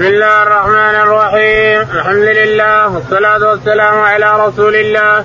بسم الله الرحمن الرحيم. الحمد لله والصلاة والسلام على رسول الله.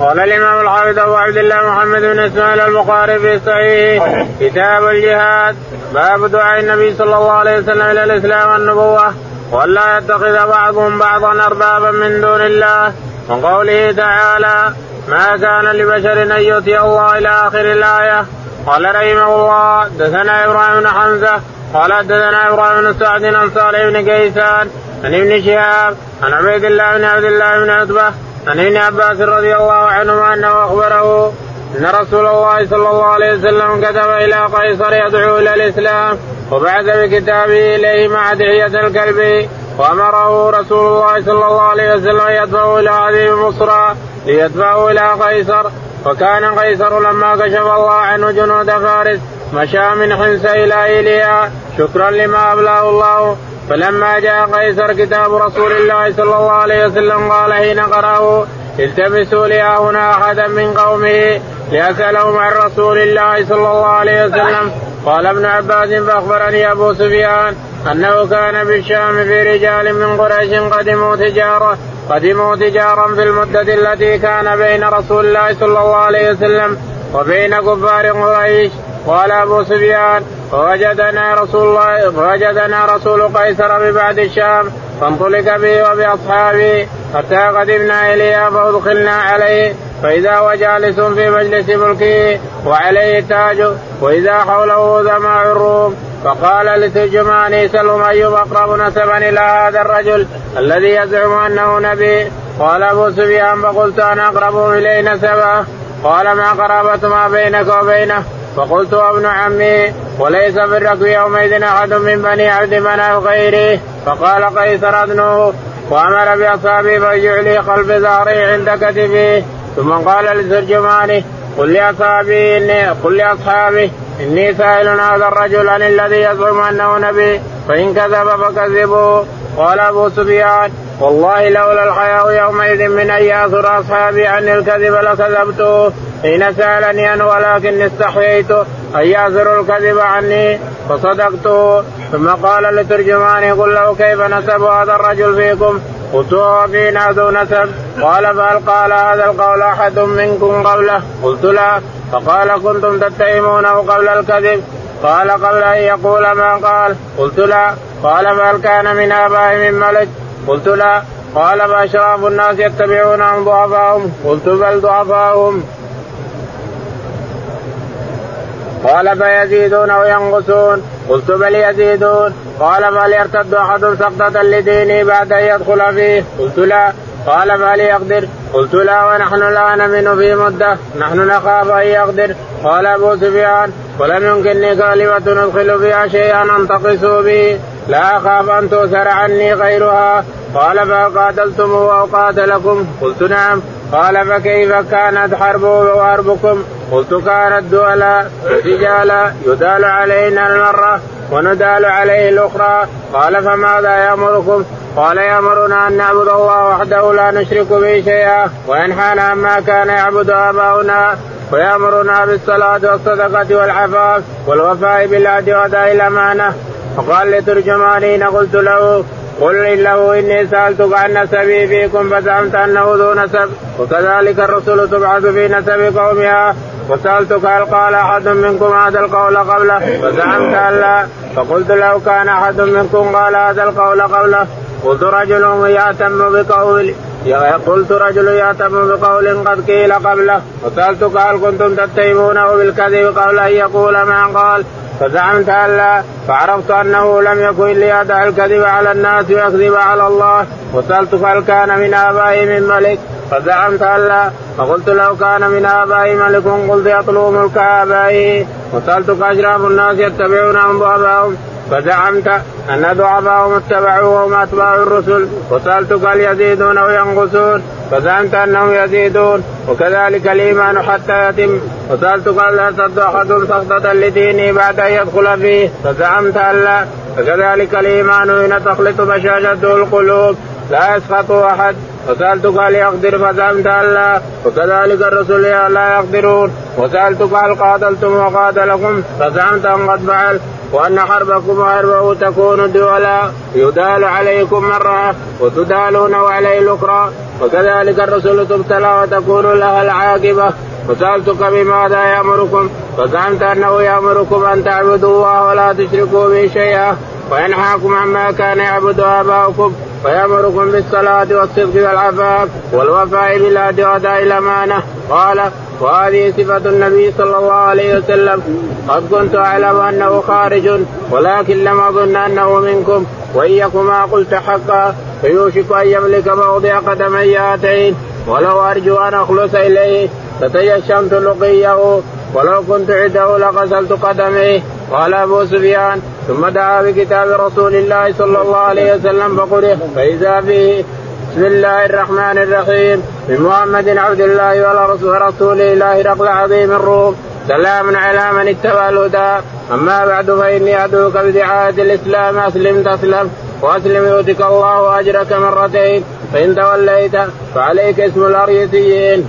قال الإمام الحافظ أبو عبد الله محمد بن إسماعيل البخاري في صحيح كتاب الجهاد باب دعاء النبي صلى الله عليه وسلم إلى الإسلام والنبوة ولا يتخذ بعضهم بعضا أربابا من دون الله. وقوله تعالى ما كان لبشر أن يؤتي الله إلى آخر الآية قال رحمه الله دثنا إبراهيم بن حمزة قال دثنا إبراهيم بن سعد عن صالح بن كيسان عن ابن شهاب عن عبيد الله بن عبد الله بن عتبة عن ابن عباس رضي الله عنهما أنه أخبره أن رسول الله صلى الله عليه وسلم كتب إلى قيصر يدعو إلى الإسلام وبعث بكتابه إليه مع دعية الكلب وأمره رسول الله صلى الله عليه وسلم يدفعه إلى هذه مصرى ليدفعه إلى قيصر وكان قيصر لما كشف الله عنه جنود فارس مشى من حمص إلى إيليا. شكرا لما ابلاه الله. فلما جاء قيصر كتاب رسول الله صلى الله عليه وسلم قال حين قرأه التمسوا لي هنا احدا من قومه ليسألهم عن رسول الله صلى الله عليه وسلم. قال ابن عباس فأخبرني أبو سفيان أنه كان بالشام في رجال من قريش قدموا تجارة قدموا تجارا في المدة التي كان بين رسول الله صلى الله عليه وسلم وبين كفار قريش. قال أبو سفيان فوجدنا رسول الله فوجدنا رسول قيصر ببعد الشام فانطلق به وبأصحابه حتى قدمنا إليه فأدخلنا عليه فإذا هو جالس في مجلس ملكه وعليه تاج وإذا حوله ذماء الروم فقال لترجمان سلم ايوب اقرب نسبا إلى هذا الرجل الذي يزعم أنه نبي. قال أبو سفيان فقلت أنا أقرب إليه نسبا. قال ما قرابة ما بينك وبينه؟ فقلت ابن عمي وليس في الركب يومئذ أحد من بني عبد مناف غيري. فقال قيصر ادنوه وأمر بأصحابه فجعل قلب ظهري عند كتفه ثم قال لترجمانه قل لأصحابي إني قل لأصحابي إني سائل هذا الرجل عن الذي يزعم أنه نبي فإن كذب فكذبوه قال أبو سفيان والله لولا الحياء يومئذ من ان ياثر اصحابي عني الكذب لكذبته حين سألني عنه ولكن استحييت أن ياثر الكذب عني فصدقته ثم قال لترجماني قل له كيف نسب هذا الرجل فيكم؟ قلت فينا ذو نسب. قال فهل قال هذا القول أحد منكم قبله؟ قلت لا. فقال كنتم تتهمونه قبل الكذب؟ قال قبل أن يقول ما قال. قلت لا. قال فهل كان من ابائه من ملك. قلت لا. قال فاشراف الناس يتبعونهم ضعفاهم. قلت بل ضعفاهم. قال فيزيدون وينقصون. قلت بل يزيدون. قال فهل يرتد أحد سقطة لديني بعد أن يدخل فيه؟ قلت لا. قال فهل يقدر؟ قلت لا ونحن لا نمن في مدة. نحن نخاف أن يقدر. قال أبو سفيان ولم يمكنني كلمة ندخل فيها شيئا أنتقص به. لا أخاف أن تؤثر عني غيرها. قال فقاتلتم أو قاتلكم. قلت نعم. قال فكيف كانت حربه وحربكم؟ قلت كانت دولا رجالا يدال علينا المرة وندال عليه الأخرى. قال فماذا يأمركم؟ قال يأمرنا أن نعبد الله وحده لا نشرك به شيئا وينحانا عما كان يعبد آباؤنا ويأمرنا بالصلاة والصدقة والعفاف والوفاء بالعهد وأداء الأمانة. فقال لترجمانين قلت له. قل له إني سألتك عن نسبي فيكم فزعمت أنه ذو نسب. وكذلك الرسل تبعث في نسب قومها. وسألتك هل قال أحد منكم هذا القول قبله؟ فزعمت أن لا. فقلت لو كان أحد منكم قال هذا القول قبله. قلت رجل يأتم بقول قلت رجل يأتم بقول قد قيل قبله. وسألتك هل كنتم تتهمونه بالكذب قبل أن يقول ما قال؟ فزعمت أن لا فعرفت أنه لم يكن ليدع الكذب على الناس ويكذب على الله. وسألتك هل كان من آبائه من ملك؟ فزعمت أن لا. فقلت لو كان من آبائه ملك قلت يطلب ملك آبائه وسألتك أشراف الناس يتبعونهم ضعفاهم فزعمت أن ضعفاهم اتبعوا وهم أتباع الرسل وسألتك هل يزيدون أو ينقصون؟ فزعمت أنهم يزيدون وكذلك الإيمان حتى يتم. وسألتك هل يرتد احد سخطة لديني بعد أن يدخل فيه؟ فزعمت أن لا. فكذلك الإيمان حين تخلط بشاشته القلوب لا يسخط أحد. وسألتك هل يقدر فزعمت ان لا وكذلك الرسل لا يقدرون. وسألتك هل قاتلتم وقاتلكم فزعمت ان قد فعل وأن حربكم وحربه تكون دولا يدال عليكم مرة وتدالون عليه الأخرى. وكذلك الرسل تبتلى وتكون لها العاقبة. وسألتك بماذا يأمركم فزعمت أنه يأمركم أن تعبدوا الله ولا تشركوا به شيئا. وينهاكم عما كان يعبد آباؤكم. ويامركم بالصلاة والصدق والعفاف والوفاء بالعهد واداء الأمانة. قال وهذه صفة النبي صلى الله عليه وسلم. قد كنت أعلم أنه خارج ولكن لم أظن أنه منكم. وإيكما قلت حقا. فيوشك أن يملك موضع قدمي هاتين. ولو أرجو أن أخلص إليه فتيشمت لقيه. ولو كنت عنده لغسلت قدميه قال أبو سفيان ثم دعا بكتاب رسول الله صلى الله عليه وسلم فقرئ فإذا فيه بسم الله الرحمن الرحيم. من محمد عبد الله ورسول الله رقل عظيم الروم. سلام على من اتبع الهدى. أما بعد فإني أدعوك بدعاية الإسلام. أسلم تسلم وأسلم يؤتك الله أجرك مرتين. فإن توليت فعليك اسم الاريسيين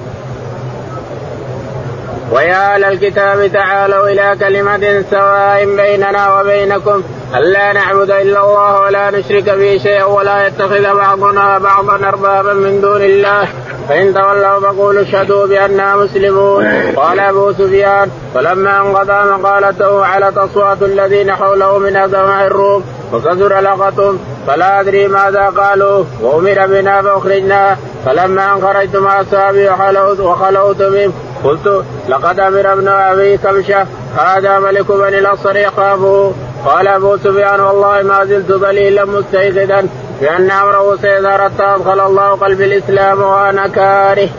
ويا أهل الكتاب تعالوا إلى كلمة سواء بيننا وبينكم. ألا نعبد إلا الله ولا نشرك به شيئا ولا يتخذ بعضنا بعضا أربابا من دون الله. فإن تولوا فقولوا اشهدوا بأننا مسلمون. قال أبو سفيان فلما انقضى مقالته علت أصوات الذين حوله من أجمع الروم وكثر لغتهم. فلا أدري ماذا قالوا. وأمر بنا فأخرجنا. فلما أن خرجت مع أصحابي وخلوت, وخلوت بهم قلت لقد أمر ابن ابي كبشه هذا ملك بني الاصفر يخافه قال أبو سفيان والله ما زلت ذليلا مستيقظا بأن امره سيظهر حتى أدخل الله قلبي الإسلام وأنا كاره.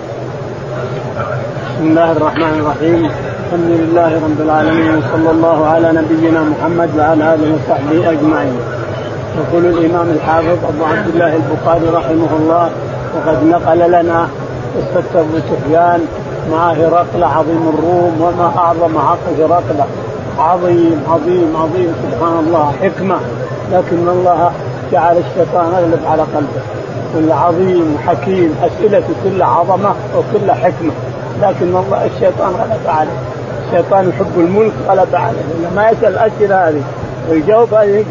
بسم الله الرحمن الرحيم الحمد لله رب العالمين وصلى الله على نبينا محمد وعلى آله وصحبه أجمعين. يقول الإمام الحافظ أبو عبد الله البخاري رحمه الله وقد نقل لنا قصة أبو سفيان مع هرقل عظيم الروم وما أعظم حق هرقل عظيم عظيم عظيم سبحان الله. حكمة. لكن الله جعل الشيطان يغلب على قلبه. كل عظيم وحكيم اسئلته كلها عظمة وكلها حكمة. لكن الله الشيطان غلب عليه. الشيطان يحب الملك غلب عليه. لما يسأل الأسئلة هذه. ويجاوب هذه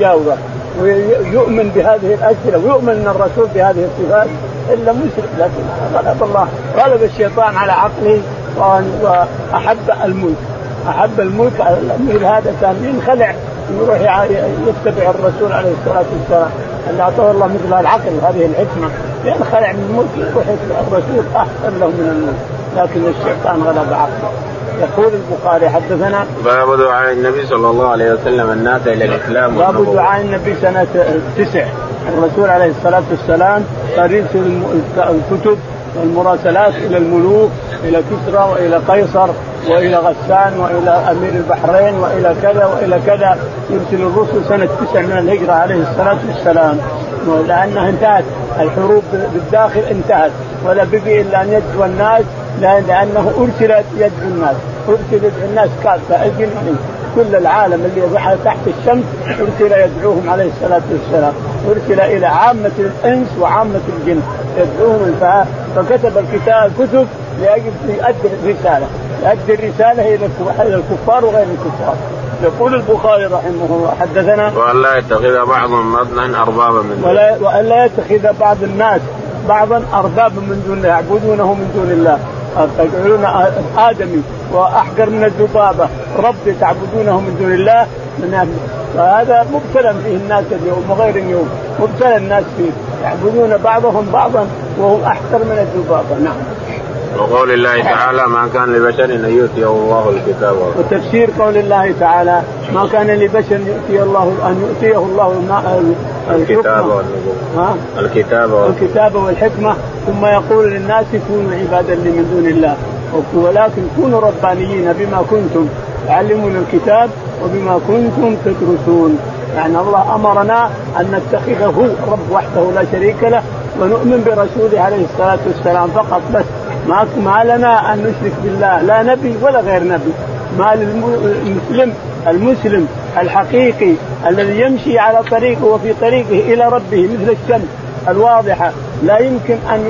ويؤمن بهذه الأسئلة. ويؤمن أن الرسول بهذه الصفات. إلا مشرك لكن غلب الله غلب الشيطان على عقله وأحب الملك. أحب الملك على الأمير هذا كان ينخلع يروح يتبع الرسول عليه الصلاة والسلام. اللي أعطاه الله مثل العقل هذه الحكمة. ينخلع من الملك يروح الرسول أحسن له من الملك. لكن الشيطان غلب عقله. يقول البخاري حدثنا باب دعاء النبي صلى الله عليه وسلم الناس إلى الإسلام باب دعاء النبي سنة تسع. الرسول عليه الصلاة والسلام يرسل الكتب والمراسلات إلى الملوك إلى كسرى وإلى قيصر وإلى غسان وإلى أمير البحرين وإلى كذا وإلى كذا. يرسل الرسل سنة تسع من الهجرة عليه الصلاة والسلام. لأنها انتهت. الحروب بالداخل انتهت. ولا بقي إلا أن يدعو الناس لأنه ارسل يدعو الناس. يدعو الناس كافة. الجن كل العالم اللي تحت الشمس ارسل يدعوهم عليه الصلاة والسلام ارسل إلى عامة الإنس وعامة الجن يدعوهم فكتب الكتاب كتب لأجل يؤدي الرسالة يؤدي الرسالة إلى الكفار وغير الكفار. يقول البخاري رحمه الله حدثنا وأن لا يتخذ بعضهم مثلا اربابا من دون ولا وأن لا يتخذ بعض الناس بعضا اربابا من دون الله يعبدونه من دون الله. يقولون آدمي وأحقر من الذبابة. رب تعبدونه من دون الله. من فهذا مبتلى فيه الناس اليوم وغير اليوم. مبتلى الناس فيه. يعبدون بعضهم بعضا وهم أحقر من الذبابة. نعم. وقول الله تعالى ما كان لبشر أن يؤتيه الله الكتاب. وتفسير قول الله تعالى ما كان لبشر يؤتي الله أن يؤتيه الله الكتاب والنبوة. الكتاب. والكتاب والحكمة. ثم يقول للناس كونوا عبادا لي من دون الله. ولكن كونوا ربانيين بما كنتم تعلمون الكتاب وبما كنتم تدرسون. يعني الله أمرنا أن نتخذه رب وحده لا شريك له ونؤمن برسوله عليه الصلاة والسلام فقط بس. ما ما لنا أن نشرك بالله لا نبي ولا غير نبي. ما للمسلم المسلم الحقيقي الذي يمشي على طريقه وفي طريقه إلى ربه مثل الشمس الواضحة لا يمكن أن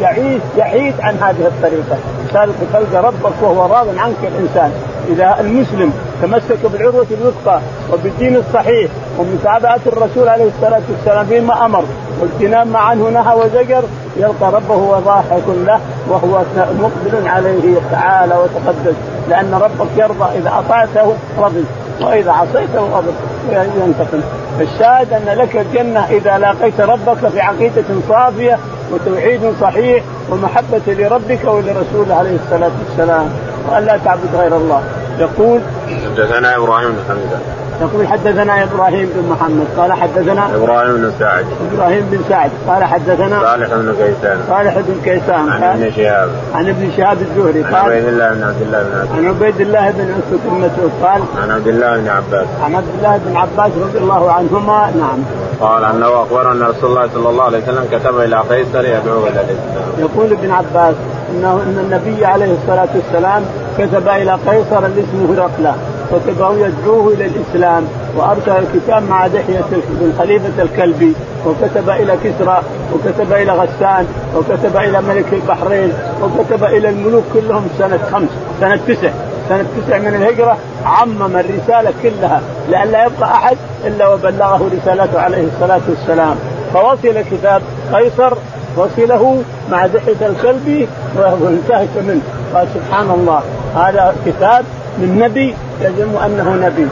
يعيش يحيد عن هذه الطريقة. تلقى ربك وهو راض عنك الإنسان. إذا المسلم تمسك بالعروة الوثقى وبالدين الصحيح ومتابعة الرسول عليه الصلاة والسلام فيما أمر واجتناب ما عنه نهى وزجر يلقى ربه وضاحك له وهو مقبل عليه تعالى وتقدس. لأن ربك يرضى إذا أطعته رضي وإذا عصيته غضب ينتقم الشاهد أن لك الجنة إذا لاقيت ربك في عقيدة صافية وتوحيد صحيح ومحبة لربك ولرسوله عليه الصلاة والسلام. وأن لا تعبد غير الله. يقول حدثنا إبراهيم بن حمزه يقول حدثنا إبراهيم بن محمد قال حدثنا إبراهيم بن سعد. إبراهيم بن سعد قال حدثنا صالح بن كيسان. صالح بن كيسان عن ابن شهاب. عن ابن شهاب الزهري قال عن عبيد الله بن عبد الله بن مسعود عن عبيد الله بن مسعود قال عن عبد الله بن عباس. عن عبد الله بن عباس رضي الله عنهما نعم. قال أنه أخبر أن رسول الله صلى الله عليه وسلم كتب إلى قيصر يدعو إلى الإسلام. يقول ابن عباس إنه إن النبي عليه الصلاة والسلام كتب إلى قيصر اللي اسمه هرقله وكتبه يدعوه إلى الإسلام. وأرسل الكتاب مع دحية بن خليفة الكلبي وكتب إلى كسرى وكتب إلى غسان وكتب إلى ملك البحرين وكتب إلى الملوك كلهم سنة خمس سنة تسع. سنة تسع من الهجرة عمم الرسالة كلها لأن لا يبقى أحد إلا وبلغه رسالته عليه الصلاة والسلام. فوصل كتاب قيصر وصله مع دحية الكلبي وانتهك منه. قال سبحان الله هذا كتاب من نبي يزعم أنه نبي.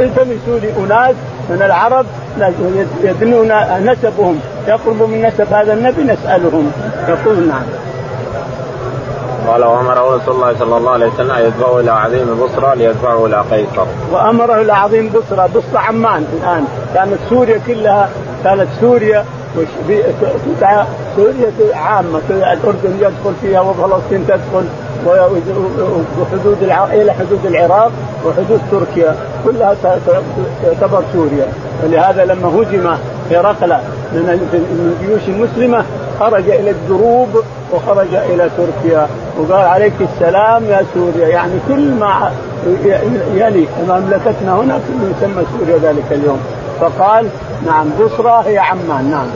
التمسوا لي اناس من العرب يدنون نسبهم. يقرب من نسب هذا النبي نسألهم. يقول نعم. قال وامره رسول الله صلى الله عليه وسلم أن يدفعه إلى عظيم بصرى ليدفعه إلى قيصر. وأمره إلى عظيم بصرى، بصرى عمان الآن، كانت سوريا كلها كانت سوريا سوريا عامة. الأردن يدخل فيها وفلسطين تدخل. وحدود إلى حدود العراق وحدود تركيا. كلها تعتبر سوريا. ولهذا لما هزم هرقل من الجيوش المسلمة خرج إلى الدروب وخرج إلى تركيا. وقال عليك السلام يا سوريا. يعني كل ما يلي مملكتنا هنا كله يسمى سوريا ذلك اليوم. فقال نعم بصرى هي عمان. نعم.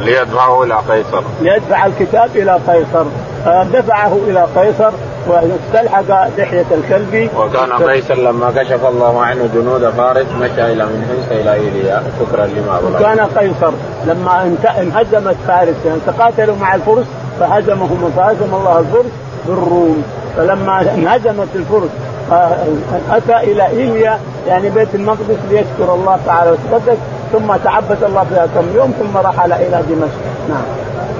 ليدفعه إلى قيصر. ليدفع الكتاب إلى قيصر. دفعه إلى قيصر واستلحق دحية الكلبي وكان قيصر لما كشف الله عنه جنود فارس مشى إلى من حمص إلى إيليا. شكرا لما وكان قيصر لما انهزمت فارس. يعني تقاتلوا مع الفرس فهزمهم فهزم الله الفرس بالروم. فلما انهزمت الفرس أتى إلى إيليا يعني بيت المقدس ليشكر الله تعالى وتقدس ثم تعبد الله فيها كم يوم ثم رحل إلى دمشق. نعم.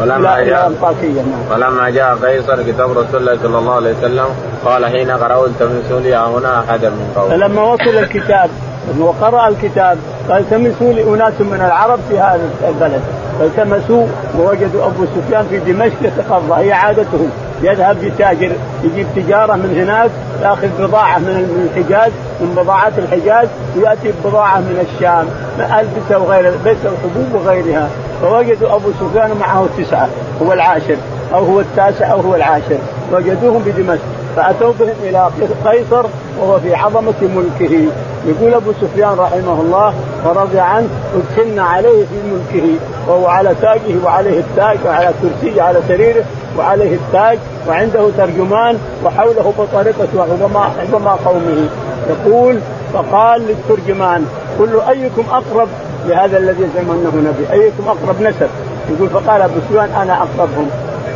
ولما جاء نعم. ولما جاء قيصر كتاب رسول الله صلى الله عليه وسلم قال حين قرأوا التمسوا لي هنا احدا من قوم فلما وصل الكتاب وقرأ الكتاب قال التمسوا لي أناس من العرب في هذا البلد. فالتمسوا ووجدوا أبو سفيان في دمشق يتقضى هي عادتهم. يذهب يتاجر يجيب تجارة من هناك يأخذ بضاعة من الحجاز من بضاعات الحجاز ويأتي بضاعة من الشام. البسه وغير البسه وحبوب وغيرها. فوجدوا أبو سفيان معه تسعة هو العاشر أو هو التاسع أو هو العاشر. وجدوهم بدمشق. فأتوا بهم إلى قيصر وهو في عظمة ملكه. يقول أبو سفيان رحمه الله ورضي عنه ادخلنا عليه في ملكه. وهو على تاجه وعليه التاج وعلى كرسيه على سريره وعليه التاج وعنده ترجمان وحوله بطارقة وعظماء عظماء قومه. يقول فقال للترجمان كل أيكم أقرب لهذا الذي يزعم انه نبي؟ أيكم أقرب نسب؟ يقول فقال أبو سفيان أنا أقربهم.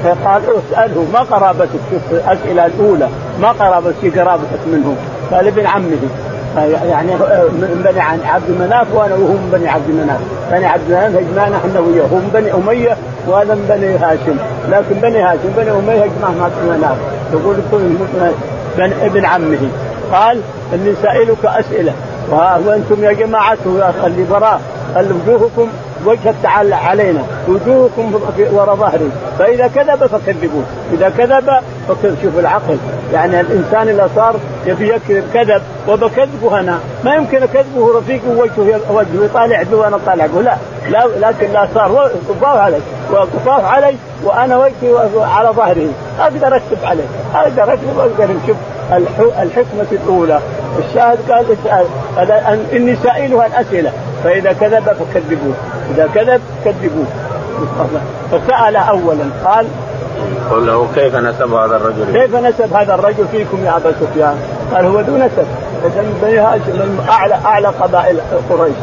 فقال اساله ما قرابتك؟ شوف الأسئلة الأولى ما قرابتك؟ قرابتك منه قال ابن عمه. يعني من بني عبد مناف وأنا وهو من بني عبد مناف، بني عبد مناف يجمعنا إحنا وياه، هو من بني أمية وهذا من بني هاشم، لكن بني هاشم بني أمية يجمعهم عبد مناف، يقول بن ابن عمه، قال إني سائلك أسئلة. وأنتم يا جماعة اللي براء قال وجوهكم وجه التعالى علينا وجوهكم وراء ظهري. فإذا كذب فكذبوه إذا كذب فكذب شوف العقل. يعني الإنسان اذا صار يبي يكذب كذب وبكذبه أنا. ما يمكن اكذبه رفيقي وجهه وجهه يطالع به وأنا طالع به. لا لا لكن لا صار. طفاه علي وطفاه علي وأنا وجهي على ظهره أقدر اكتب عليه أقدر اكتب أقدر شوف الحكمة الأولى. الشاهد قال اسال إني سائله عن أسئلة. فإذا كذب فكذبوه. إذا كذب كذبوه. فسأل اولا قال قل له كيف نسب هذا الرجل؟ كيف نسب هذا الرجل فيكم يا أبا سفيان؟ قال هو ذو نسب. من بني هاشم من اعلى أعلى قبائل قريش.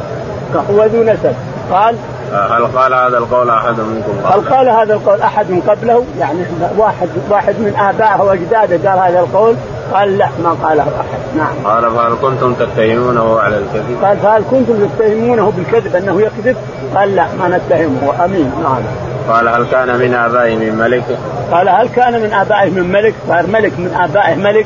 هو ذو نسب. قال هل قال هذا القول أحد منكم هل قال هذا القول أحد قبله؟ يعني واحد واحد من آبائه وأجداده قال هذا القول. قال لا ما قاله أحد. نعم. قال فهل كنتم تتهمونه على الكذب؟ قال فهل كنتم تتهمونه بالكذب أنه يكذب؟ قال لا ما نتهمه امين نعم. قال هل كان من آبائه من ملك؟ قال هل كان من آبائه من ملك؟ صار ملك من آبائه ملك؟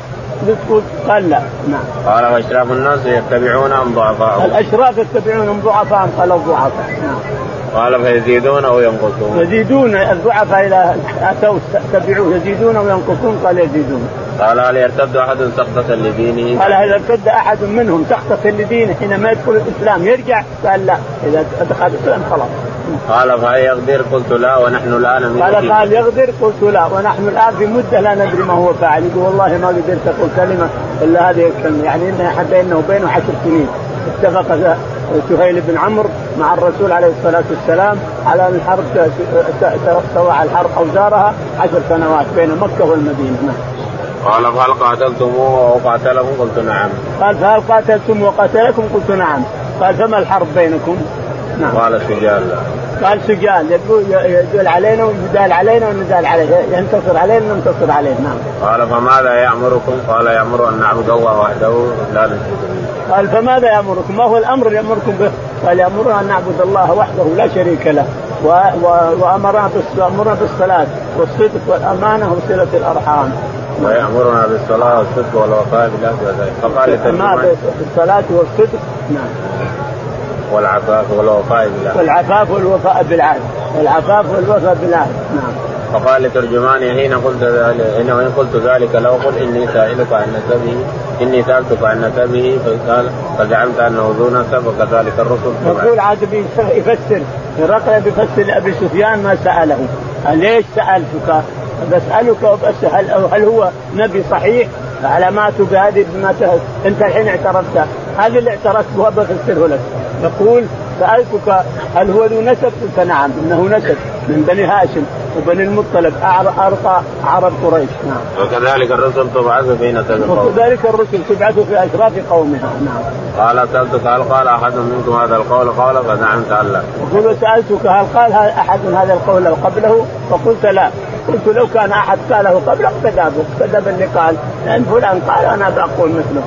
قال لا. نعم. قال وأشراف الناس يتبعون أم ضعفاء الأشراف يتبعون أم ضعفاء قال الضعفاء. نعم. قال فيزيدون أو ينقصون يزيدون الضعفاء إذا أتوا تبعوه يزيدون أو ينقصون قال يزيدون قال هل يرتد أحد سقطة لدينه؟ قال هل ارتد أحد منهم سقطة لدينه حينما يدخل الإسلام يرجع؟ قال لا إذا دخل الإسلام خلاص قال فهل يغدر؟ قلت لا ونحن الآن قال فهل يغدر؟ قلت لا ونحن الآن في مدة لا ندري ما هو فاعل يقول والله ما قدرت أقول كلمة إلا هذه الكلمة يعني إنها بينه وبينه عشر سنين اتفق سهيل بن عمرو مع الرسول عليه الصلاة والسلام على أن الحرب سواء الحرب أوزارها عشر سنوات بين مكة والمدينة نعم. قال فهل قاتلتموه أو قاتلكم قلت نعم. قال فهل قاتلتم وقاتلكم قلت نعم. قال فما الحرب بينكم؟ نعم. قال سجال قال سجال يقول يدل علينا ويدال علينا وندال عليه ينتصر علينا وننتصر عليه نعم. قال فماذا يأمركم؟ قال يأمر أن نعبد الله وحده لا نشرك قال فماذا يأمركم؟ ما هو الأمر اللي يأمركم به؟ قال يأمرنا أن نعبد الله وحده لا شريك له و... و... وأمرنا بالصلاه بالصلاة والصدق والأمانة وصلة الأرحام. ويامرنا بالصلاة والصدق والوفاء بالعهد وذلك فقال بالصلاة والصدق. نعم. والعفاف والوفاء بالعهد والعفاف والوفاء بالعهد. والعفاف والوفاء بالعهد. نعم. فقال لترجماني حين قلت ذلك وان قلت ذلك لو قل إني سائلك عن نسبه إني سألتك عن نسبه فقال فزعمت أنه ذو نسب وكذلك الرسل يقول عاد يفسر هرقل بيفسر لأبي سفيان ما سأله ليش سألتك؟ بسألك وبس هل هل هو نبي صحيح؟ علاماته بهذه بما أنت الحين اعترفت هذه اللي اعترفت بها بفسره لك يقول سألتك هل هو ذو نسب؟ قلت نعم إنه نسب من بني هاشم وبني المطلب أرقى عرب قريش. نعم. وكذلك الرسل تبعث في نسب وكذلك الرسل تبعث في أشراف قومها. نعم. قال سألتك هل قال أحد منكم هذا القول؟ قال فنعم لا. يقول سألتك هل قال أحد هذا القول قبله؟ فقلت لا. قلت لو كان أحد قاله قبله كذب كذب اللي قال. لأن فلان قال أنا بقول مثله.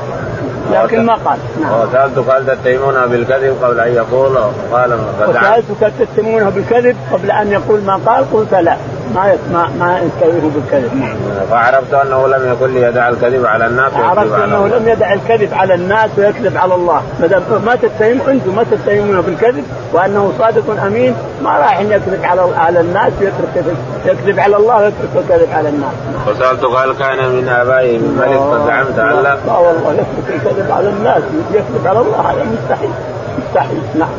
لكن ما قال. نعم. وسالتك هل تتهمونه بالكذب قبل أن يقول قال وسالتك تتهمونه بالكذب قبل أن يقول ما قال قلت لا ما ما ما يستويه بالكذب. نعم. فعرفت أنه لم يكن ليدع الكذب على الناس عرفت أنه لم يدع الكذب على الناس ويكذب على الله. ما دام ما تتهم أنتم ما تتهمونه بالكذب وأنه صادق أمين ما راح يكذب على على الناس ويترك يكذب على الله ويترك الكذب على الناس. وسالتك هل كان من آبائه من ملك ان لا؟ والله يترك الكذب على الناس يكذب على الله هذا مستحيل مستحيل. نعم.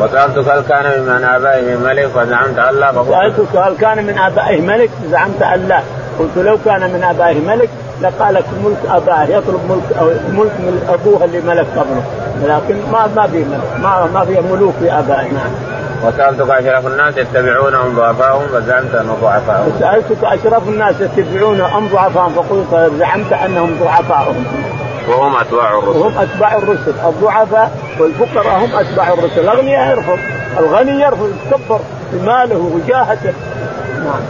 وسألتك هل كان من آبائه من ملك فزعمت أن لا؟ سألتك هل كان من آبائه ملك زعمت أن لا. قلت لو كان من آبائه ملك لقال لك ملك ابائه يطلب ملك أو ملك من أبوه اللي ملك قبله لكن ما ما في ملك ما ما في ملوك في ابائه نعم. وسالتك اشرف الناس يتبعونهم ضعفاهم فزعمت أنهم ضعفاهم. سألتك اشرف الناس يتبعون ام ضعفاهم فقلت زعمت أنهم ضعفاؤهم. وهم أتباع الرسل. وهم أتباع الرسل. الضعفاء والفقراء هم أتباع الرسل. الأغنياء يرفض. الغني يرفض يتكبر بماله وجاهته. نعم.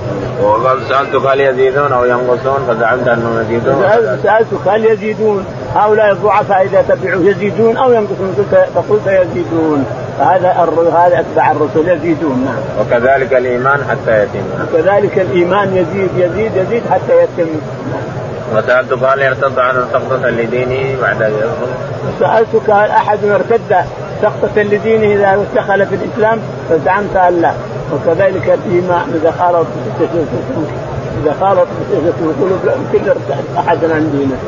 وقال سألتك هل يزيدون أو ينقصون فزعمت أنهم يزيدون. سألتك هل يزيدون؟ هؤلاء الضعفاء إذا تبعوا يزيدون أو ينقصون؟ فقلت يزيدون. فهذا هذا أتباع الرسل يزيدون نعم. وكذلك الإيمان حتى يتم. وكذلك الإيمان يزيد يزيد يزيد حتى يتم. وسألتك هل يرتد عن سقطة لدينه بعد أن يدخل؟ سألتك هل أحد ارتد سقطة لدينه إذا دخل في الإسلام؟ فزعمت أن لا. وكذلك الإيمان إذا خالط إذا خالط القلوب كل أحد عن دينه.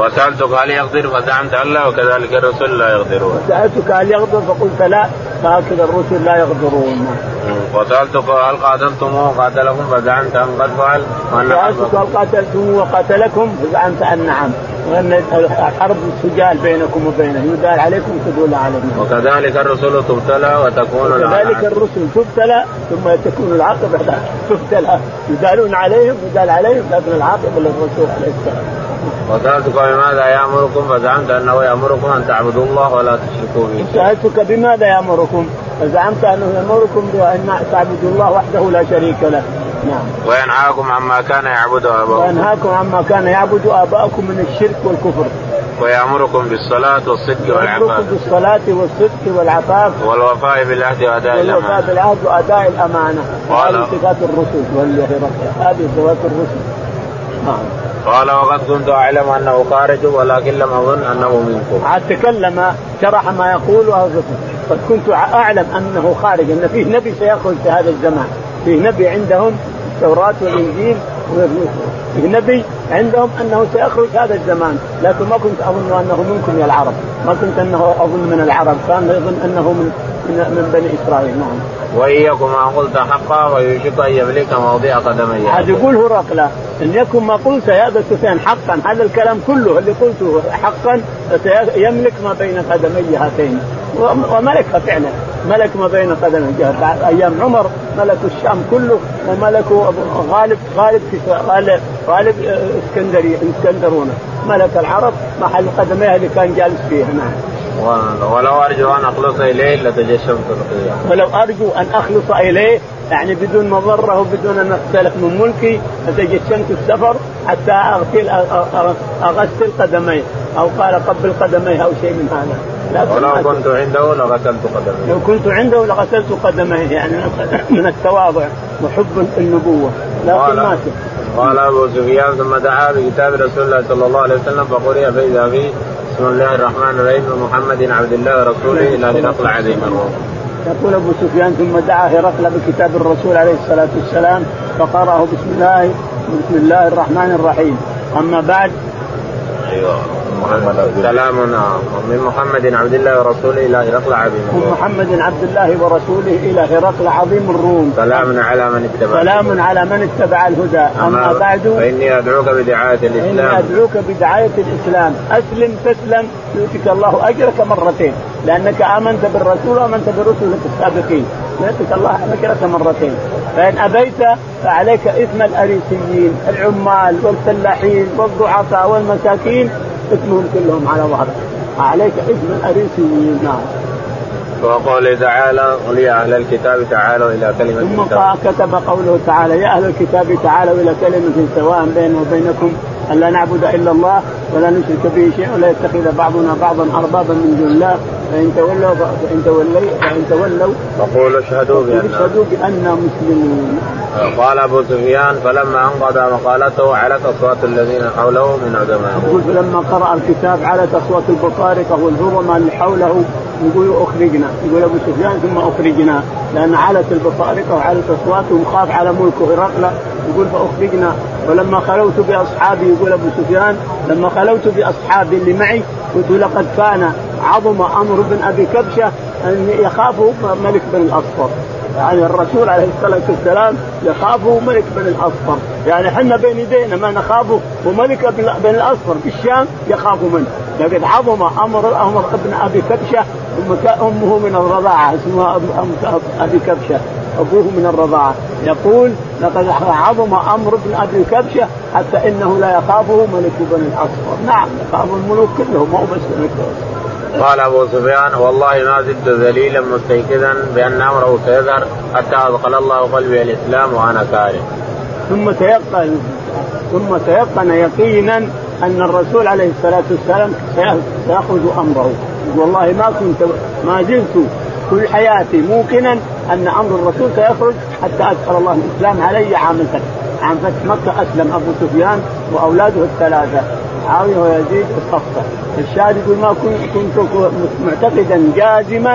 وسألتك هل يقدر فزعمت أن لا وكذلك الرسل لا يقدرون. سألتك هل يقدر فقلت لا فهكذا الرسل لا يقدرون. وسألتك هل قاتلتموه وقاتلكم فزعمت أن قد فعل؟ سألتك هل قاتلتموه وقاتلكم فزعمت أن نعم وأن الحرب سجال بينكم وبينه. يدال عليكم تدول عليهم وكذلك الرسل تبتلى وتكون وكذلك الرسل تبتلى ثم تكون العاقبة. تبتلى. يدالون عليهم يدال عليهم لكن العاقبة للرسول عليه السلام. وسألتك بماذا يأمركم؟ فزعمت أنه يأمركم أن تعبدوا الله ولا تشركوا به. سألتك بماذا يأمركم؟ فزعمت أنه يأمركم بأن تعبدوا الله وحده لا شريك له. نعم. وينهاكم عما كان يعبد آباؤكم. وينهاكم عما كان يعبد آباؤكم من الشرك والكفر. ويأمركم بالصلاة والصدق والعفاف. ويأمركم بالصلاة والصدق والعفاف. والوفاء بالعهد وأداء الأمانة. والوفاء بالعهد وأداء الأمانة. وهذه صفات الرسل هذه صفات الرسل. نعم. قال وقد كنت أعلم أنه خارج ولكن لم أظن أنه منكم. عاد تكلم شرح ما يقول قد كنت أعلم أنه خارج إن فيه نبي سيخرج في هذا الزمان، فيه نبي عندهم التوراة والإنجيل فيه نبي عندهم أنه سيخرج هذا الزمان لكن ما كنت أظن أنه منكم يا العرب. ما كنت أنه أظن من العرب كان يظن أنه من من, من بني إسرائيل. نعم. وإياكم ما قلت حقا ويوشك أن يملك مواضيع قدمي. هذا يقول هرقلة إن يكن ما قلت يا أبا سفيان حقا هذا الكلام كله اللي قلته حقا يملك ما بين قدمي هاتين. وملكها فعلا. ملك ما بين قدمي أيام عمر ملكوا الشام كله وملكوا غالب غالب غالب, غالب إسكندري إسكندرونة. ملك العرب محل قدميه اللي كان جالس فيها نعم ولو أرجو أن أخلص إليه لتجشمت ولو أرجو أن أخلص إليه يعني بدون مضرة وبدون أن أختلف من ملكي لتجشمت السفر حتى أغسل أغسل قدميه أو قال قبل قدميه أو شيء من هذا. ولو كنت عنده لغسلت قدميه لو كنت عنده لغسلت قدميه يعني من التواضع وحب النبوة. لكن ما قال أبو سفيان ثم دعا بكتاب رسول الله صلى الله عليه وسلم فقرئ فإذا فيه بسم الله الرحمن الرحيم محمد عبد الله ورسوله إلى هرقل عظيم الروم. يقول أبو سفيان ثم دعا هرقل بكتاب الرسول عليه الصلاة والسلام فقرأه بسم الله بسم الله الرحمن الرحيم. أما بعد أيوه. سلام من محمد عبد الله ورسوله إلى هرقل عظيم من محمد عبد الله ورسوله إلى هرقل عظيم الروم. سلام على من اتبع سلام على من اتبع الهدى. أما, أما بعد فإني أدعوك بدعاية الإسلام. اني أدعوك بدعاية الإسلام. أسلم تسلم يؤتك الله أجرك مرتين. لأنك آمنت بالرسول وآمنت برسلك السابقين. يؤتك الله أجرك مرتين. فإن أبيت فعليك إثم الأريسيين العمال والفلاحين والضعفاء والمساكين. اسمهم كلهم على ظهرك عليك اسم الاريسيين نعم وقوله تعالى قل يا أهل الكتاب تعالوا إلى كلمة ثم كتب قوله تعالى يا أهل الكتاب تعالوا إلى كلمة سواء بيننا وبينكم الا نعبد إلا الله ولا نشرك به شيئا ولا يتخذ بعضنا بعضا أربابا من دون الله فإن تولوا فإن تولوا فإن تولوا فقولوا اشهدوا بان اشهدوا بأننا مسلمون. قال أبو سفيان فلما أنقضى مقالته علت أصوات الذين حوله من عدمائه. يقول فلما قرأ الكتاب علت أصوات البطارقه والهرماء اللي حوله؟ يقول أخرجنا. يقول أبو سفيان ثم أخرجنا. لأن علت البطارقه وعلت اصواتهم خاف على ملكه هرقل يقول فأخرجنا. ولما خلوت بأصحابي يقول أبو سفيان لما خلوت باصحابي اللي معي قلت لقد كان عظم أمر بن أبي كبشة أن يخافوا ملك بن الأصفر. يعني الرسول عليه الصلاة والسلام يخافه ملك بن الأصفر. يعني إحنا بين يدينا ما نخافه وملك بن الأصفر في الشام يخاف منه. لقد عظم أمر أمر ابن أبي كبشة أمه من الرضاعة اسمها أبي كبشة أبوه من الرضاعة. يقول لقد عظم أمر ابن أبي كبشة حتى إنه لا يخافه ملك بن الأصفر. نعم يخاف الملوك كلهم مو بس ملك قال أبو سفيان والله ما زلت ذليلا مستيقظا بأن أمره سيظهر حتى أدخل الله قلبي الإسلام وأنا كاره. ثم تيقن ثم تيقن يقينا أن الرسول عليه الصلاة والسلام سياخذ أمره. والله ما كنت ما زلت كل حياتي موقنا أن أمر الرسول سيخرج حتى أدخل الله الإسلام علي عام الفتح عام فتح مكة أسلم أبو سفيان وأولاده الثلاثة. معاويه ويزيد الصفه الشاهد يقول ما كنت معتقدا جازما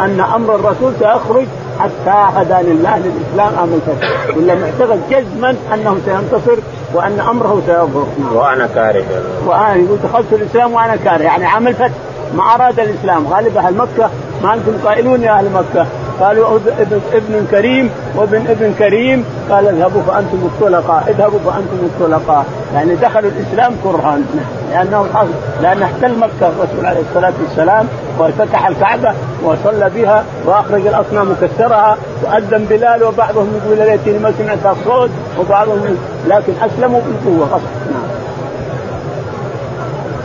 أن أمر الرسول سيخرج حتى هداني الله للإسلام عام الفتح ولا معتقد جزما أنه سينتصر وأن أمره سيظهر. وأنا كاره. وأنا يقول دخلت الإسلام وأنا كاره. يعني عام الفتح ما أراد الإسلام. غالب أهل مكة ما أنتم قائلون يا أهل مكة. قالوا ابن, كريم وابن ابن كريم. قال اذهبوا فأنتم الطلقاء اذهبوا فأنتم الطلقاء يعني دخلوا الإسلام كرها. لأنه لأن احتل مكه الرسول عليه الصلاة والسلام وفتح الكعبة وصلى بها وأخرج الأصنام وكسرها وأذن بلال وبعضهم يقول ليتني ما سمعت الصوت وبعضهم لكن أسلموا بالقوة. نعم.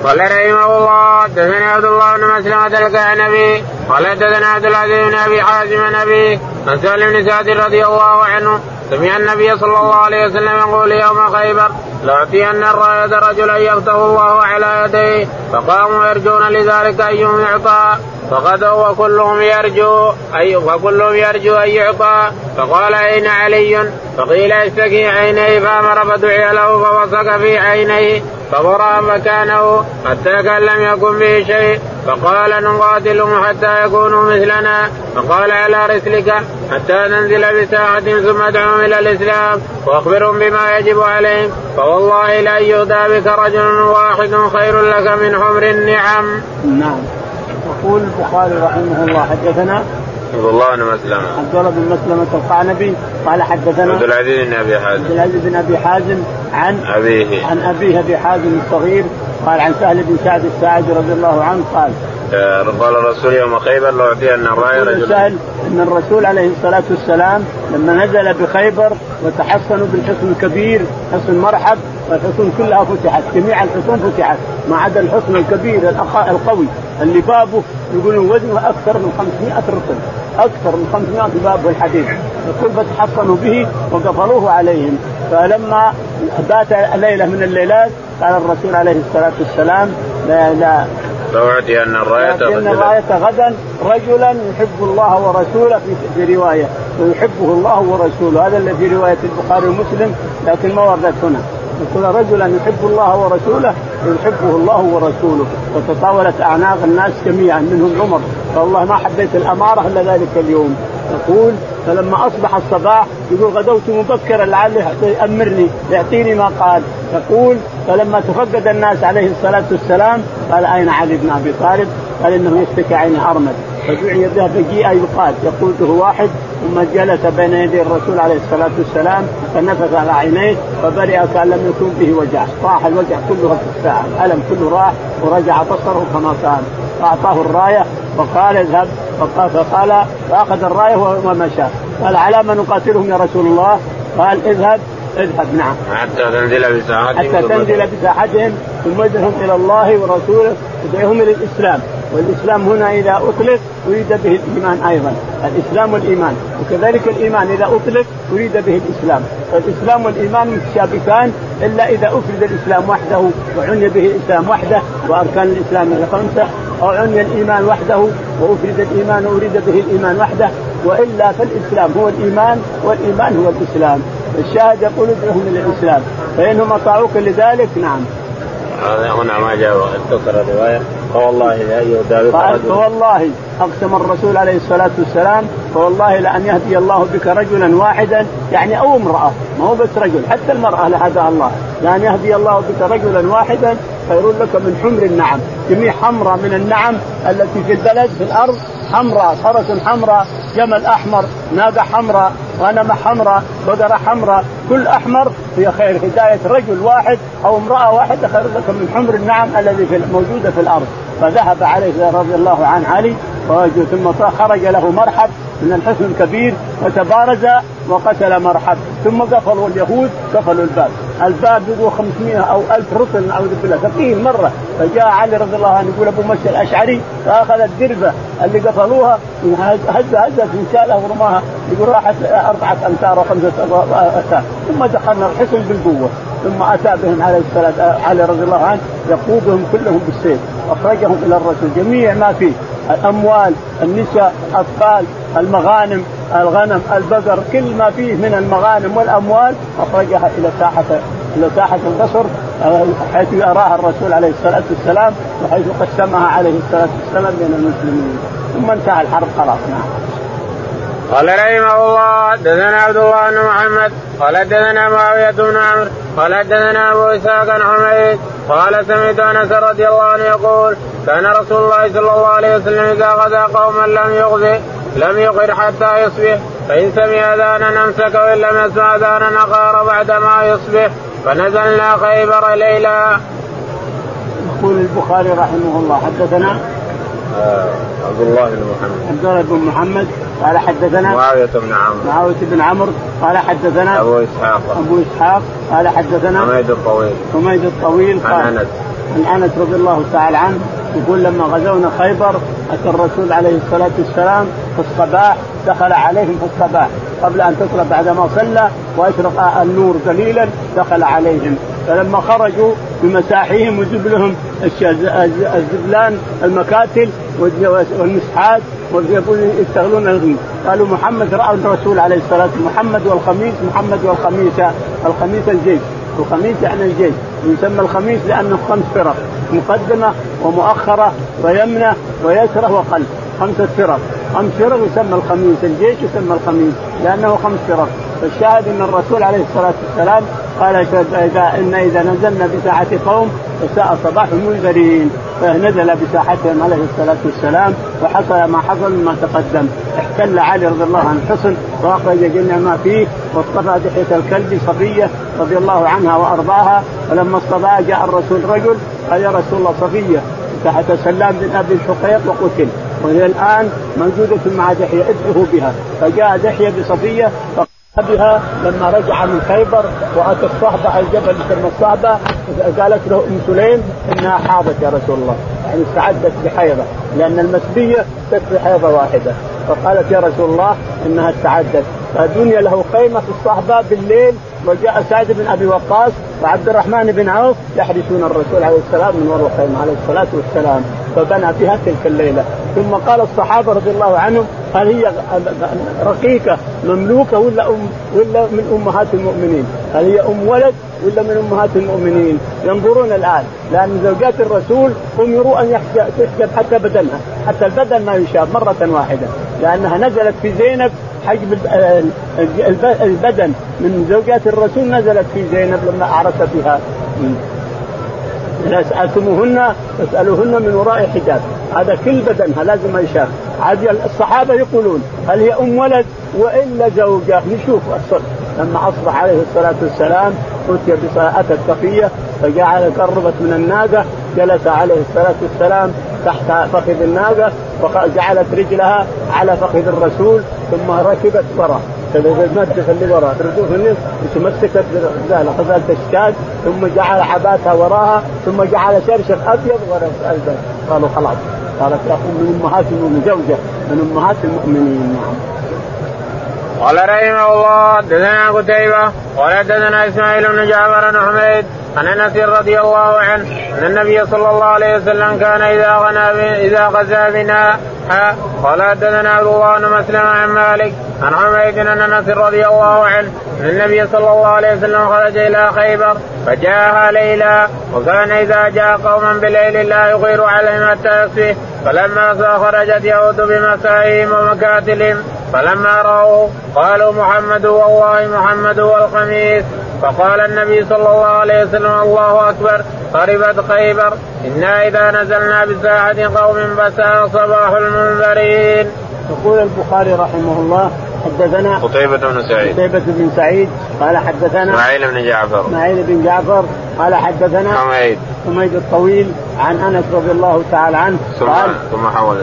قال رحمه الله حدثني عبد الله بن مسلمة الكعنبي قال حدثنا عبد العزيز بن أبي حازم نبي عن سهل بن سعد رضي الله عنه سمع النبي صلى الله عليه وسلم يقول يوم خيبر لأعطين الرأية رجلا يفتح الله على يديه فقاموا يرجون لذلك أيهم يعطى فغدوا وكلهم يرجو أي وكلهم يرجو أن يعطى فقال أين علي؟ فقيل اشتكي عينيه فأمر فدعي له فوسك في عينيه فبرأ مكانه حتى كان لم يكن به شيء فقال نقاتلهم حتى يكونوا مثلنا فقال على رسلك حتى تنزل بساحة ثم ادعوهم إلى الإسلام وأخبرهم بما يجب عليهم فوالله لأن يهدى بك رجل واحد خير لك من حمر النعم. نعم. يقول البخاري رحمه الله حدثنا عبد الله بن مسلمة. عبد الله بن مسلمة القعنبي قال حدثنا عبد العزيز بن أبي حازم. عبد العزيز بن أبي حازم عن أبيه. عن أبيه أبي حازم الصغير قال عن سهل بن سعد الساعدي رضي الله عنه قال قال الرسول يوم خيبر لأعطين الراية رجل. أن الرسول عليه الصلاة والسلام لما نزل بخيبر وتحصنوا بالحصن الكبير حصن مرحب والحصون كلها فتحت جميع الحصون فتحت ما عدا الحصن الكبير القوي اللي بابه يقولون وزنه أكثر من 500 رطل أكثر من 500 باب الحديد يقول فتحصنوا به وقفلوه عليهم. فلما بات ليلة من الليلات قال الرسول عليه الصلاة والسلام لا لا لأعطين الراية لأن الراية غدا رجلا يحب الله ورسوله في, رواية. ويحبه الله ورسوله. هذا الذي في رواية البخاري ومسلم لكن ما وردت هنا. يقول رجلا يحب الله ورسوله ويحبه الله ورسوله. وتطاولت أعناق الناس جميعا منهم عمر. والله ما حبيت الأمارة إلا ذلك اليوم. يقول فلما أصبح الصباح يقول غدوت مبكرا لعله يأمرني يعطيني ما قال. يقول فلما تفقد الناس عليه الصلاة والسلام قال أين علي بن أبي طالب؟ قال إنه يشتكي عيني ارمد فدعي به فجيء يقال. يقوده واحد ثم جلس بين يدي الرسول عليه الصلاة والسلام فنفث على عينيه فبرئ كان لم يكن به وجع. راح الوجع كله في الساعة. الألم كله راح ورجع بصره كما كان. فأعطاه الراية وقال اذهب. فقال فقال فأخذ الراية ومشى قال على ما نقاتلهم يا رسول الله؟ قال اذهب. اذهب نعم. حتى تنزل بساحتهم حتى تنزل بساحتهم ثم ادعهم إلى الله ورسوله ادعهم إلى الإسلام. والإسلام هنا إذا أطلق أريد به الإيمان أيضا. الإسلام والإيمان. وكذلك الإيمان إذا أطلق أريد به الإسلام. فالاسلام والإيمان متشابكان إلا إذا أفرد الإسلام وحده وعني به الإسلام وحده وأركان الإسلام هي خمسة. أو عني الإيمان وحده وأفرد الإيمان وأريد به الإيمان وحده. وإلا فالإسلام هو الإيمان والإيمان هو الإسلام. الشاهد يقول ادعهم إلى الإسلام فإنهم أطاعوك لذلك؟ نعم. هذا هنا ما جاء ذكر الرواية. فوالله لا يهدى قال فوالله أقسم الرسول عليه الصلاة والسلام فوالله لأن يهدي الله بك رجلا واحدا يعني أو امرأة ما هو بس رجل حتى المرأة لهداها الله. لأن يهدي الله بك رجلا واحدا خير لك من حمر النعم. جميع حمراء من النعم التي في البلد في الأرض حمراء فرس حمراء جمل أحمر ناقة حمراء غنم حمراء بقرة حمراء كل أحمر هي خير. هداية رجل واحد أو امرأة واحدة خير لك من حمر النعم الذي في موجودة في الأرض. فذهب عليه رضي الله عن علي ثم خرج له مرحب من الحصن الكبير وتبارز وقتل مرحب. ثم قفلوا اليهود قفلوا الباب. الباب يقول 500 أو 1000 رطل نعوذ بالله ثقيل مرة. فجاء علي رضي الله عنه يقول أبو مشي الأشعري فأخذ الدربة اللي قفلوها هز هزت شالها ورماها. يقول راحت أربعة أمتار وخمسة أمتار. ثم دخلنا الحصن بالقوة. ثم أتى بهم عليه الصلاه علي رضي الله عنه يقودهم كلهم بالسيف. أخرجهم إلى الرسول. جميع ما فيه. الأموال النساء الأطفال المغانم الغنم البقر كل ما فيه من المغانم والأموال أخرجها إلى ساحة إلى ساحة القصر حيث يراها الرسول عليه الصلاة والسلام وحيث قسمها عليه الصلاة والسلام بين المسلمين ثم انتهى الحرب خلاص نعم. قال رحمه الله حدثنا عبد الله بن محمد قال حدثنا معاوية بن عمرو قال حدثنا أبو إسحاق عن حميد قال سمعت أنس رضي الله عنه يقول كان رسول الله صلى الله عليه وسلم إذا غزا قوما لم يغزي لم يقر حتى يصبح فإن سمع أذانا أمسك وإن لم يسمع أذانا أقار بعدما يصبح فنزلنا خيبر ليلا. يقول البخاري رحمه الله حدثنا عبد الله بن محمد. عبد الله بن محمد قال حدثنا معاوية بن عمرو. معاوية بن عمرو قال حدثنا أبو إسحاق. أبو إسحاق قال حدثنا حميد الطويل. حميد الطويل عن قال أنس. عن أنس رضي الله تعالى عنه يقول لما غزونا خيبر أتى الرسول عليه الصلاة والسلام في الصباح دخل عليهم في الصباح. قبل أن تطلع بعد ما صلى وأشرق النور قليلا دخل عليهم. فلما خرجوا بمساحيهم وجبلهم الزبلان المكاتل والمسحات يشتغلون الغيث قالوا محمد رأى الرسول عليه الصلاة والسلام محمد والخميس محمد والخميس الخميس الجيش. الخميس يعني الجيش. ويسمى الخميس لأنه خمس فرق. مقدمة ومؤخرة ويمنه ويسرة وقلب. خمسة فرق. خمس فرق يسمى الخميس الجيش يسمى الخميس لأنه خمس فرق. فالشاهد أن الرسول عليه الصلاة والسلام قال إن إذا نزلنا بساحة قوم فساء صباح المنذرين فنزل بساحتهم عليه الصلاة والسلام وحصل ما حصل ما تقدم. احتل علي رضي الله عنه الحصن وأخرج جميع ما فيه واصطفى دحيه الكلب صفية رضي الله عنها وأرضاها. ولما اصطفاها جاء الرسول رجل قال يا رسول الله صفية تحت سلام بن أبي الحقيق وقتل. وهي الآن موجودة مع دحية ادعه بها. فجاء دحية بصفية بها لما رجع من خيبر وأتى الصحبة على الجبل يسمى الصحبه قالت له أم سليم إنها حاضت يا رسول الله. يعني استعدت بحيضه لأن المسبية تكفي حيضة واحدة. فقالت يا رسول الله إنها استعدت. فدنيا له خيمه في الصحبة بالليل وجاء سعد بن أبي وقاص وعبد الرحمن بن عوف يحرسون الرسول عليه السلام من وراء الخيمه عليه الصلاة والسلام فبنى بها تلك الليلة ثم قال الصحابة رضي الله عنهم هل هي رقيقة مملوكة ولا أم ولا من أمهات المؤمنين؟ هل هي أم ولد ولا من أمهات المؤمنين؟ ينظرون الآن لأن زوجات الرسول أمروا أن تحجب حتى بدنها، حتى البدن ما يشاب مرة واحدة، لأنها نزلت في زينب حجب البدن من زوجات الرسول نزلت في زينب لما اعرس بها. إذا سألتموهن فاسألوهن من وراء حجاب. هذا كل بدنها لازم يشاف عاد الصحابة يقولون هل هي أم ولد؟ وإلا زوجة. نشوف الصدق لما أصبح عليه الصلاة والسلام أتي أتت صفية فجعل قربت من الناقة جلس عليه الصلاة والسلام تحت فخذ الناقة وجعلت رجلها على فخذ الرسول ثم ركبت وراء تمدد اللي وراء تردوه في النص وتمسكت بالغزاله خذلت الشاة ثم جعل حباتها وراها ثم جعل شرشف أبيض وراء قالوا خلاص. قالت يا من أمهات المؤمنين زوجه من أمهات المؤمنين نعم. قال رحمه الله حدثنا قتيبة قال حدثنا إسماعيل بن جعفر بن حميد عن انس رضي الله عنه أن النبي صلى الله عليه وسلم كان إذا غنى إذا غزا بنا قال حدثنا عبد الله بن مسلم عن مالك عن حميد ان انس رضي الله عنه أن النبي صلى الله عليه وسلم خرج إلى خيبر فجاءها ليلا وكان إذا جاء قوما بليل لا يغير عليهم حتى فلما خرجت يهود بمسائهم ومكاتلهم فلما رأوه قالوا محمد والله محمد هو الخميس فقال النبي صلى الله عليه وسلم الله أكبر قربت خيبر إنا إذا نزلنا بساحة قوم فساء صباح المنذرين. يقول البخاري رحمه الله حدثنا قتيبة بن سعيد. قتيبة بن سعيد قال حدثنا إسماعيل بن جعفر. إسماعيل بن جعفر قال حدثنا حميد. حميد الطويل عن أنس رضي الله تعالى عنه ثم قال ثم حول.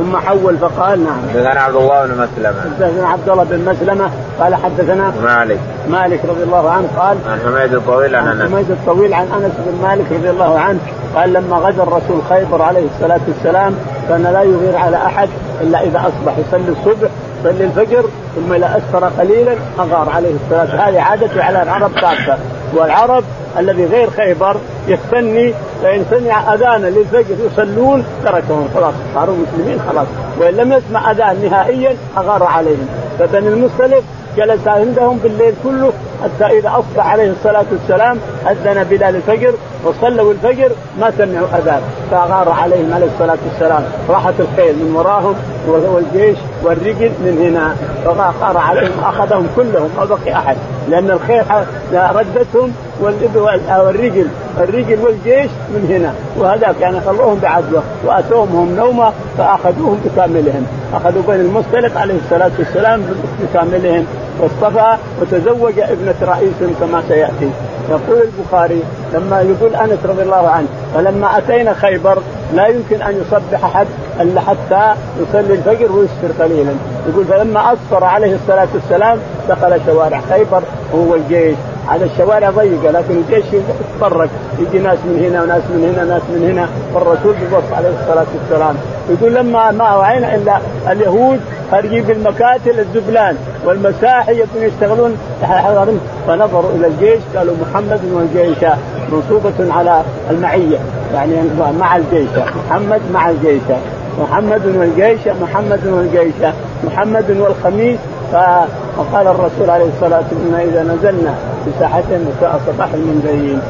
ثم حول فقال نعم. حدثنا عبد الله بن مسلمة. حدثنا عبد الله بن مسلمة قال حدثنا مالك. مالك رضي الله عنه قال عن حميد الطويل عن أنس. حميد الطويل عن أنس بن مالك رضي الله عنه قال لما غزا الرسول خيبر عليه الصلاة والسلام كان لا يغير على أحد إلا إذا أصبح يصلي الصبح يصلي الفجر ثم إذا أسفر قليلا أغار عليه الصلاة هذه عادته على العرب كافة والعرب الذي غير خيبر يستني فإن سمع أذانا للفجر يصلون تركهم خلاص صاروا مسلمين خلاص. وإن لم يسمع أذان نهائيا أغار عليهم. فبني المصطلق جلس عندهم بالليل كله حتى إذا أصبح عليه الصلاة والسلام أذن بلال الفجر وصلوا الفجر ما سمعوا أذان. فأغار عليهم عليه الصلاة والسلام. راحت الخيل من وراهم والجيش والرجل من هنا. فغار عليهم اخذهم كلهم ما بقي أحد. لأن الخيل ردتهم والرجل. الرجل والجيش من هنا. وهذاك يعني خلوهم بعدوه وأتوهم هم نومة فأخذوهم بكاملهم. أخذوا بين المصطلق عليه الصلاة والسلام بكاملهم. واصطفى وتزوج ابنة رئيس كما سيأتي. يقول البخاري لما يقول أنس رضي الله عنه فلما أتينا خيبر لا يمكن أن يصبح أحد إلا حتى يصلي الفجر ويسفر قليلا. يقول فلما اسفر عليه الصلاة والسلام دخل شوارع خيبر هو الجيش على الشوارع ضيقة لكن الجيش يتفرق. يجي ناس من هنا وناس من هنا ناس من هنا. والرسول بوصف عليه الصلاة والسلام. يقول لما ما وعينا إلا اليهود خارجين بالمكاتل الزبلان والمساحي يبون يشتغلون. فنظروا إلى الجيش قالوا محمد والجيش منصوبة على المعية يعني مع الجيش. محمد مع الجيش. محمد والجيش محمد والجيش. محمد والخميس فقال الرسول عليه الصلاة والسلام إذا نزلنا في ساحة صباح المنذرين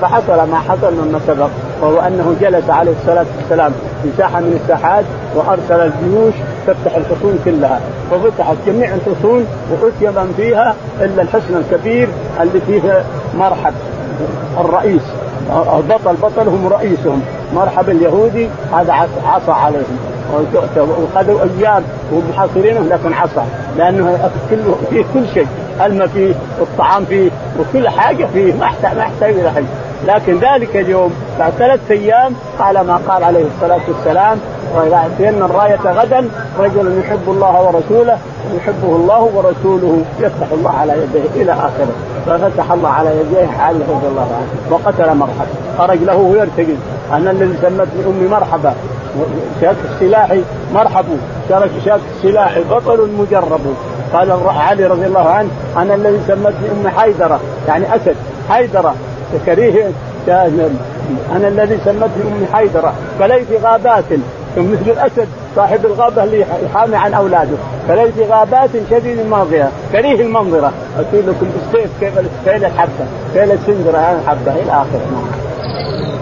فحصل ما حصل مما سبق وهو أنه جلس عليه الصلاة والسلام في ساحة من الساحات وأرسل الجيوش تفتح الحصون كلها. ففتحت جميع الحصون وأتي من فيها إلا الحصن الكبير اللي فيه مرحب. الرئيس. البطل بطلهم رئيسهم. مرحب اليهودي هذا عصى عليهم. وخذوا أيام وهم لكن عصى لأنه فيه كل شيء. الماء فيه والطعام فيه وكل حاجة فيه. ما يحتاج إلى حاجة لكن ذلك اليوم بعد ثلاث أيام قال ما قال عليه الصلاة والسلام ويأتين الراية غدا رجل يحب الله ورسوله ويحبه الله ورسوله يفتح الله على يديه إلى آخره. ففتح الله على يديه علي رضي الله عنه وقتل مرحبا. خرج له ويرتقي أنا الذي سمتني أمي مرحبا. شاك السلاح مرحب. شارك شاك السلاح بطل مجرب. قال علي رضي الله عنه أنا الذي سمتني ام حيدرة. يعني أسد. حيدرة. كريه أنا الذي سمتني ام حيدرة فليت غابات. مثل الأسد صاحب الغابة اللي يحامي عن أولاده فليت غابات شديد الماضيه كريه المنظرة. أقول لكم بالسيف كيف كيف الحبة؟ كيف السندرة؟ الحبه إلى آخره.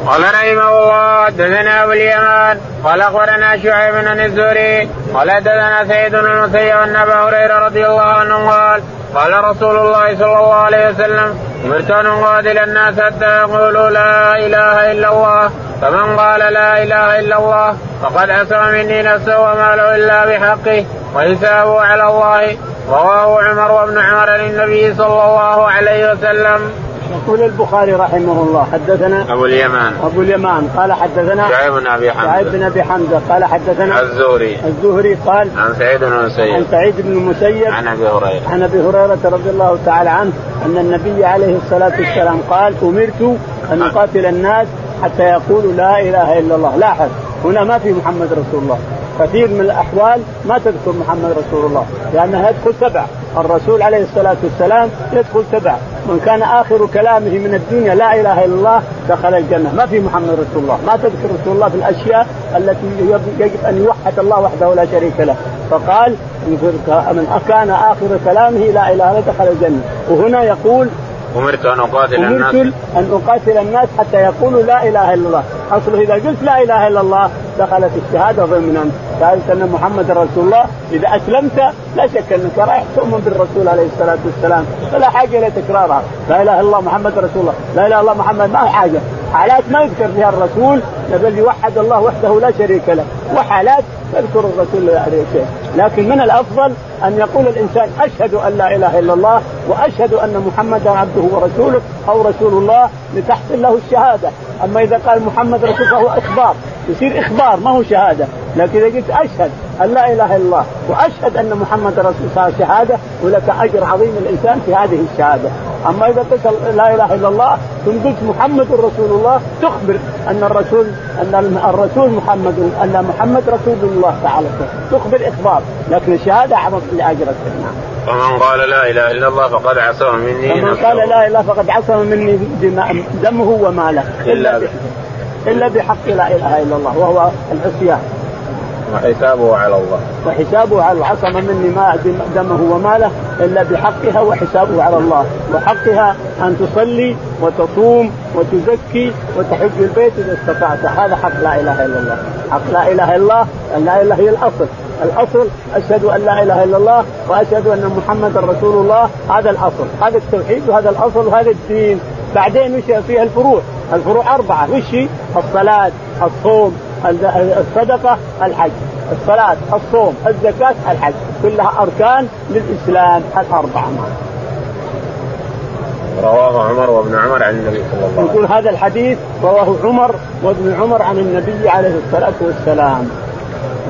قال رحمه الله حدثنا أبو اليمان قال أخبرنا شعيب بن الزهري قال حدثنا سيد بن المسيب ان ابا هريرة رضي الله عنه قال قال رسول الله صلى الله عليه وسلم أمرت أن اقاتل الناس حتى يقولوا لا إله إلا الله فمن قال لا إله إلا الله فقد عصم مني نفسه وما له إلا بحقه وحسابه على الله رواه عمر وابن عمر للنبي صلى الله عليه وسلم. يقول البخاري رحمه الله حدثنا أبو اليمان. أبو اليمان قال حدثنا شعيب بن أبي حمزة. شعيب بن أبي حمزة قال حدثنا الزهري. الزهري قال عن سعيد بن المسيب. عن سعيد بن المسيب. عن أبي هريرة. عن أبي هريرة رضي الله تعالى عنه أن النبي عليه الصلاة والسلام قال أمرت أن أقاتل الناس حتى يقولوا لا إله إلا الله. لاحظ هنا ما في محمد رسول الله. كثير من الأحوال ما تذكر محمد رسول الله لأنها يدخل تبع. الرسول عليه الصلاة والسلام يدخل تبع. من كان آخر كلامه من الدنيا لا إله إلا الله دخل الجنة. ما في محمد رسول الله. ما تذكر رسول الله في الأشياء التي يجب أن يوحد الله وحده لا شريك له. فقال من كان آخر كلامه لا إله إلا الله دخل الجنة. وهنا يقول أمرت أن أقاتل الناس. أمرت أن أقاتل الناس حتى يقولوا لا إله إلا الله. أصله إذا قلت لا إله إلا الله دخلت الشهادة ضمنا ذلك أن محمد رسول الله إذا أسلمت لا شك أنك رايح تؤمن بالرسول عليه الصلاة والسلام. فلا حاجة إلى تكرارها. لا إله إلا الله محمد رسول الله. لا إله إلا الله محمد. ما هي حاجة؟ حالات ما يذكر فيها الرسول بل يوحد الله وحده لا شريك له. وحالات يذكر الرسول لا شيء. لكن من الأفضل أن يقول الإنسان أشهد أن لا إله إلا الله وأشهد أن محمدا عبده ورسوله أو رسول الله لتحصل له الشهادة. أما إذا قال محمد رسول فهو إخبار يصير إخبار ما هو شهادة. لكن إذا قلت أشهد أن لا إله إلا الله. وأشهد أن محمد رسول الله شهادة ولك أجر عظيم الإنسان في هذه الشهادة. أما إذا قلت لا إله إلا الله ثم قلت محمد رسول الله تخبر أن الرسول أن الرسول محمد أن محمد رسول الله تعالى تخبر إخبار. لكن الشهادة أعظم لاجرك نعم. ومن قال لا إله إلا الله فقد عصم مني ومن قال لا إله فقد عصم مني دمه وماله. إلا إلا بحق لا إله إلا الله وهو العصيان. وحسابه على الله. وحسابه على عصم مني ما دمه وماله إلا بحقها وحسابه على الله. وحقها أن تصلي وتصوم وتزكي وتحج البيت إذا استطعت. هذا حق لا إله إلا الله. حق لا إله إلا الله. لا إله هي الأصل. الأصل أشهد أن لا إله إلا الله وأشهد أن محمدا رسول الله. هذا الأصل. هذا التوحيد وهذا الأصل وهذا الدين. بعدين وش فيها الفروع؟ الفروع أربعة. وش الصلاة الصوم الصدقة الحج الصلاة الصوم الزكاة الحج كلها أركان للإسلام الأربعة. رواه عمر وابن عمر عن النبي صلى الله عليه وسلم. يقول هذا الحديث رواه عمر وابن عمر عن النبي عليه الصلاة والسلام.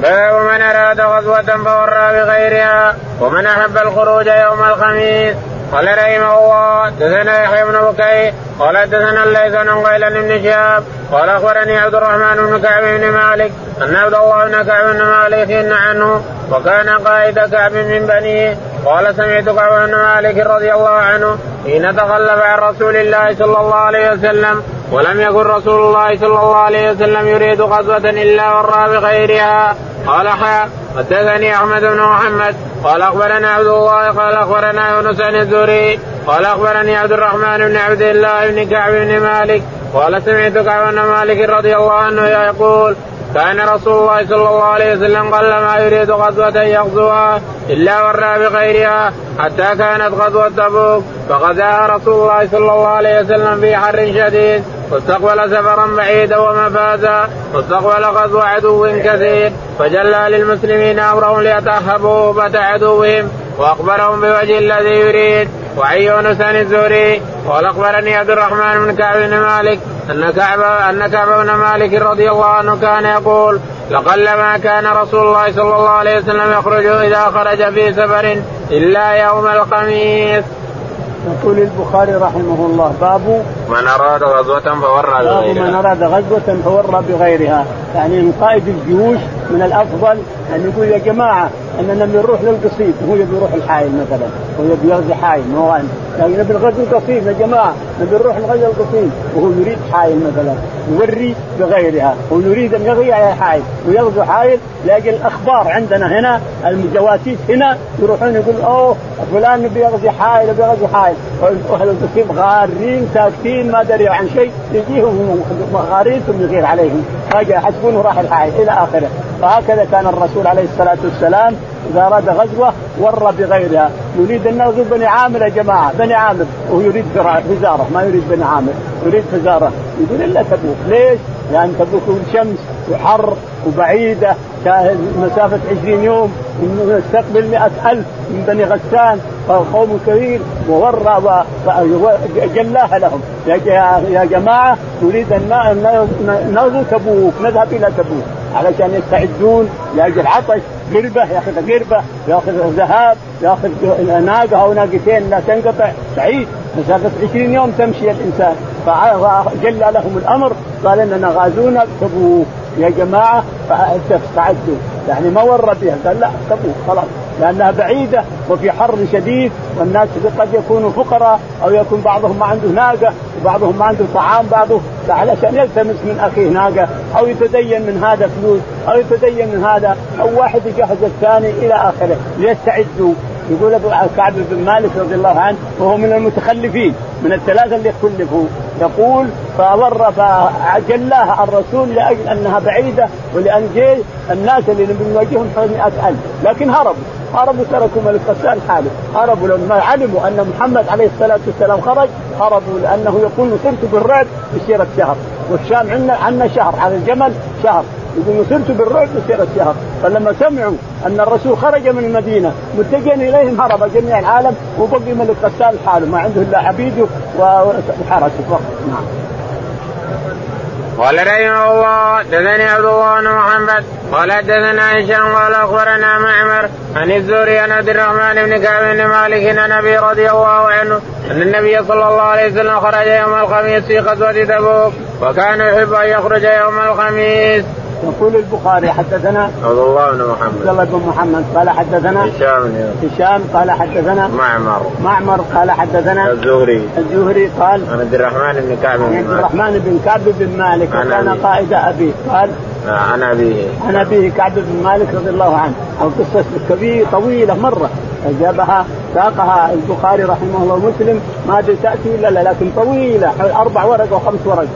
باب من أراد غزوة فورى بغيرها ومن أحب الخروج يوم الخميس. قال رحمه الله دثنا يحيى بن بكير قال دثنا الليث بن قيل بن شهاب قال أخبرني عبد الرحمن بن كعب بن مالك أن عبد الله بن كعب بن مالك عنه وكان قائد كعب من بنيه. قال سمعت كعب بن مالك رضي الله عنه حين تخلف عن رسول الله صلى الله عليه وسلم. ولم يكن رسول الله صلى الله عليه وسلم يريد غزوة إلا ورى بغيرها قال حا حدثني أحمد بن محمد. قال أخبرنا عبد الله قال أخبرنا يونس بن الزهري. قال أخبرني عبد الرحمن بن عبد الله بن كعب بن مالك. قال سمعت كعب بن مالك رضي الله عنه يقول كان رسول الله صلى الله عليه وسلم قل ما يريد غزوة يغزوها إلا ورى بغيرها حتى كانت غزوة تبوك. فغزاها رسول الله صلى الله عليه وسلم في حر شديد. واستقبل سفرا بعيدا ومفازا واستقبل غزو عدو كثير. فجلى للمسلمين أمرهم ليتأهبوا هبة عدوهم. وأخبرهم بوجه الذي يريد. وعن يونس الزهري. قال أخبرني عبد الرحمن بن كعب بن مالك. أن كعب أن كعب بن مالك رضي الله عنه كان يقول لقل ما كان رسول الله صلى الله عليه وسلم يخرج إذا خرج في سفر إلا يوم الخميس. يقول البخاري رحمه الله باب من أراد غزوة فورى بغيرها باب من أراد غزوة فورى بغيرها يعني من قائد الجيوش من الأفضل أن يقول يا جماعة أننا بنروح للقصيد وهو يبي يروح الحائل مثلا هو يبي يغزي حائل ما هو لكن نبي الغزو القصيد يا جماعة نبي نروح الغزو القصيد وهو يريد حائل مثلا يوري بغيرها هو يريد ان يغزي حائل ويغزو حائل لاجل الأخبار عندنا هنا الجواسيس هنا يروحون يقول أوه فلان نبي يغزي حائل نبي يغزي حائل واهل القصيد غارين ساكتين ما دري عن شيء يجيهم غارين ثم يغير عليهم. فجأة يحسبونه راح الحائل إلى آخره. فهكذا كان الرسول عليه الصلاة والسلام إذا أراد غزوة ور بغيرها. يريد أن نغزو بني عامر يا جماعة. بني عامر. وهو يريد فزاره ما يريد بني عامر. يريد فزاره يقول إلا تبوك. ليش؟ لأن تبوك شمس وحر وبعيدة. مسافة 20 يوم. نستقبل مئة ألف من بني غسان. قوم كبير. وورى جلاها لهم. يا جماعة نريد أن نغزو تبوك. نذهب إلى تبوك. علشان يستعدون لأجل عطش قربة ياخذ قربة ياخذ ذهاب ياخذ ناقة أو ناقتين لا تنقطع سعيد. مسافة 20 يوم تمشي الإنسان. فجلى لهم الأمر قال إننا غازونا تبوك يا جماعة فاستعدوا يعني ما ور بها. قال لا تبوك خلاص. لأنها بعيدة وفي حر شديد والناس قد يكونوا فقراء أو يكون بعضهم ما عنده ناقة وبعضهم ما عنده طعام بعضه علشان يلتمس من أخيه ناقة أو يتدين من هذا فلوس أو يتدين من هذا أو واحد يجهز الثاني إلى آخره ليستعدوا. يقول أبو كعب بن مالك رضي الله عنه وهو من المتخلفين من الثلاثة اللي خلفوا يقول فور فجلاها الرسول لأجل أنها بعيدة ولأن جيش الناس اللي بنواجههم حوالي 100000 لكن هربوا. هربوا تركوا ملك غسان حاله هربوا لما علموا أن محمد عليه الصلاة والسلام خرج هربوا لأنه يقول نصرت بالرعب مسيره شهر. والشام عندنا عنا شهر على الجمل شهر. يقول نصرت بالرعب مسيره شهر. فلما سمعوا أن الرسول خرج من المدينة متجها إليهم هرب جميع العالم وبقي ملك غسان حاله ما عنده إلا عبيده وحرسه فقط. نعم. قال رحمه الله دثني عبد الله بن محمد قال حدثنا هشام قال أخبرنا معمر عن الزهري عن عبد الرحمن بن كعب بن مالك عن أبي رضي الله عنه أن النبي صلى الله عليه وسلم خرج يوم الخميس في غزوة تبوك وكان يحب أن يخرج يوم الخميس. يقول البخاري حدثنا عبد الله بن محمد. عبد الله بن محمد قال حدثنا هشام هشام قال حدثنا معمر. معمر قال حدثنا الزهري. الزهري قال عن عبد الرحمن بن كعب بن عبد الرحمن بن كعب بن مالك. وكان أبيه. قائد أبيه. قال عن أبيه. عن أبيه كعب بن مالك رضي الله عنه. القصة كبيرة طويلة مرة. جابها ساقها البخاري رحمه الله ومسلم. ما تأتي إلا لا لكن طويلة. أربع ورق وخمس ورق.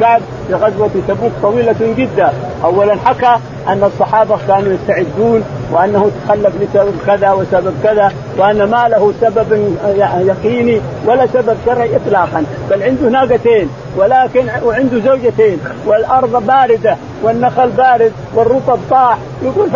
كعب في غزوة تبوك طويلة جدا. اولا حكى أن الصحابة كانوا يستعدون وأنه تخلف لسبب كذا وسبب كذا وأن ما له سبب يقيني ولا سبب شرعي اطلاقا. بل عنده ناقتين ولكن وعنده زوجتين والأرض باردة والنخل بارد والرطب طاح. يقول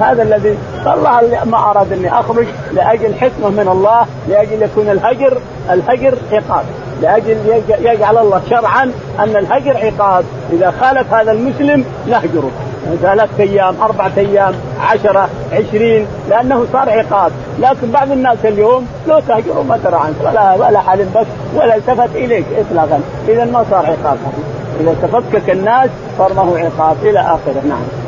هذا الذي الله ما أراد أني أخرج لأجل حكمة من الله لأجل يكون الهجر الهجر عقاب لأجل يجعل الله شرعا أن الهجر عقاب. إذا خالف هذا المسلم نهجره. ثلاثة أيام أربعة أيام عشرة عشرين لأنه صار عقاب. لكن بعض الناس اليوم لو تهجروا ما درى عنك. ولا ولا حلم بك ولا التفت إليك إطلاقا. إذا ما صار عقاب. إذا تفكك الناس صار ما هو عقاب. إلى آخره. نعم.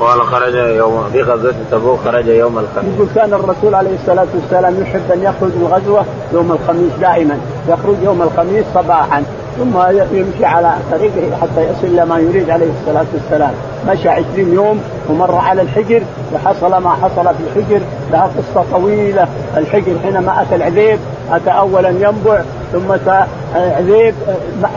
قال خرج يوم في غزوة تبوك خرج يوم الخميس. يقول كان الرسول عليه الصلاة والسلام يحب أن يخرج الغزوة يوم الخميس دائما يخرج يوم الخميس صباحا ثم يمشي على طريقه حتى يصل إلى ما يريد عليه الصلاة والسلام، مشى 20 يوم ومر على الحجر وحصل ما حصل في الحجر لها قصة طويلة، الحجر حينما أتى العذيب أتى اولا ينبع ثم عذيب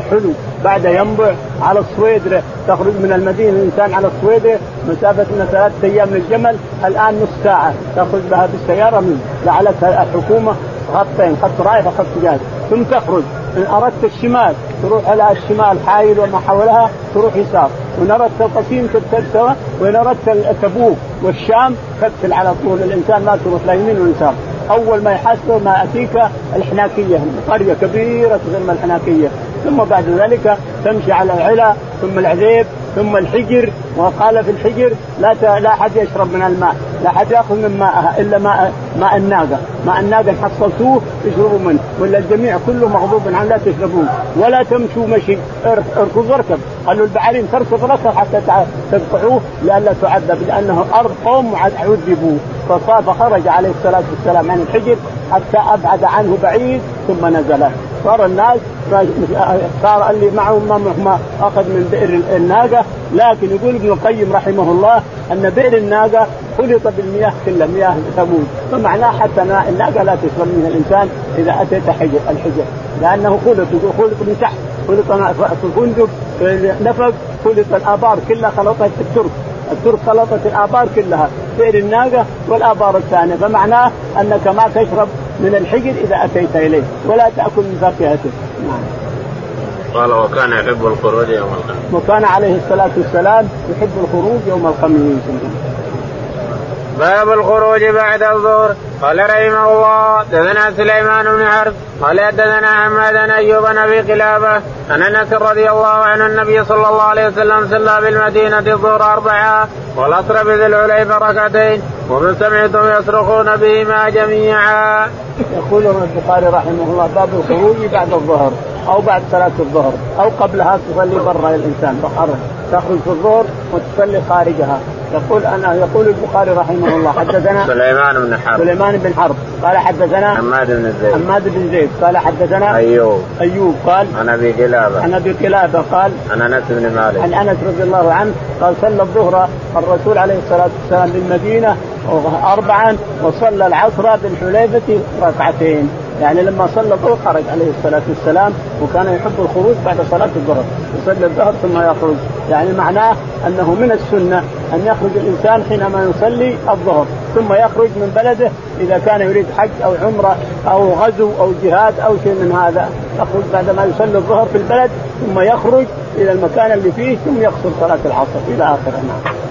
حلو. بعد ينبع على الصويدره تخرج من المدينة الإنسان على الصويدره مسافة من ثلاثة أيام للجمل الآن نص ساعة. تخرج بها بالسيارة من جعلتها الحكومة خطين خط رايح وخط جاي. ثم تخرج. إن أردت الشمال تروح على الشمال حايل وما حولها تروح يسار. وإن أردت القصيم تبتل سوا وإن أردت تبوك والشام تبتل على طول. الإنسان ما تروح لا يمين ولا يسار. أول ما يحصل ما أتيك الحناكية قرية كبيرة تسمى الحناكية. ثم بعد ذلك تمشي على العلا ثم العذيب ثم الحجر وقال في الحجر لا لا أحد يشرب من الماء، لا أحد يأخذ من ماءها إلا ماء ماء الناقة، ماء الناقة حصلتوه اشربوا منه، ولا الجميع كله مغضوب عنه لا تشربوه، ولا تمشوا مشي. اركض واركب، قالوا البعالين تركض ركض حتى تقطعوه لئلا تعذب لأنه أرض قوم عذبوه، فخرج عليه الصلاة والسلام عن الحجر حتى أبعد عنه بعيد ثم نزل، صار الناس صار اللي معه ما أخذ من بئر الناقة. لكن يقول ابن القيم رحمه الله أن بئر الناقة خلط بالمياه كلها مياه ثمود فمعناه حتى الناقة لا تشرب منها الإنسان إذا أتيت حجر الحجر. لأنه خلط خلط من تحت. خلط الفندق نفق خلط الآبار كلها خلطت الترك. الترك خلطت الآبار كلها. بئر الناقة والآبار الثانية. فمعناه أنك ما تشرب من الحجر إذا أتيت إليه ولا تأكل من فاكهته نعم. قال وكان يحب الخروج يوم الخميس وكان عليه الصلاة والسلام يحب الخروج يوم الخميس باب الخروج بعد الظهر. قال رحمه الله دثنا سليمان بن حرب قال حدثنا حماد بن أيوب بن أبي قلابة عن أنس رضي الله عنه النبي صلى الله عليه وسلم صلى بالمدينة الظهر أربعة والعصر بذي الحليفه ركعتين ومن سمعتم يصرخون بهما جميعا. يقول البخاري رحمه الله باب الخروج بعد الظهر أو بعد صلاة الظهر أو قبلها تصلي برا الانسان بحر. تخرج في الظهر وتصلي خارجها. يقول أنا يقول البخاري رحمه الله حدثنا سليمان بن حرب. سليمان بن حرب. قال حدثنا حماد بن زيد. حماد بن زيد. قال حدثنا أيوب. أيوب قال عن أبي قلابه عن أبي قلابه قال عن أنس بن مالك. عن أنس رضي الله عنه قال صلى الظهر الرسول عليه الصلاة والسلام بالمدينة اربعا وصلى العصر بالحليفة ركعتين. يعني لما صلى الظهر خرج عليه الصلاة والسلام وكان يحب الخروج بعد صلاة الظهر يصلي الظهر ثم يخرج. يعني معناه أنه من السنة أن يخرج الإنسان حينما يصلي الظهر ثم يخرج من بلده إذا كان يريد حج أو عمرة أو غزو أو جهاد أو شيء من هذا. يخرج بعدما يصلي الظهر في البلد ثم يخرج إلى المكان اللي فيه ثم يقصر صلاة العصر إلى آخره. نعم.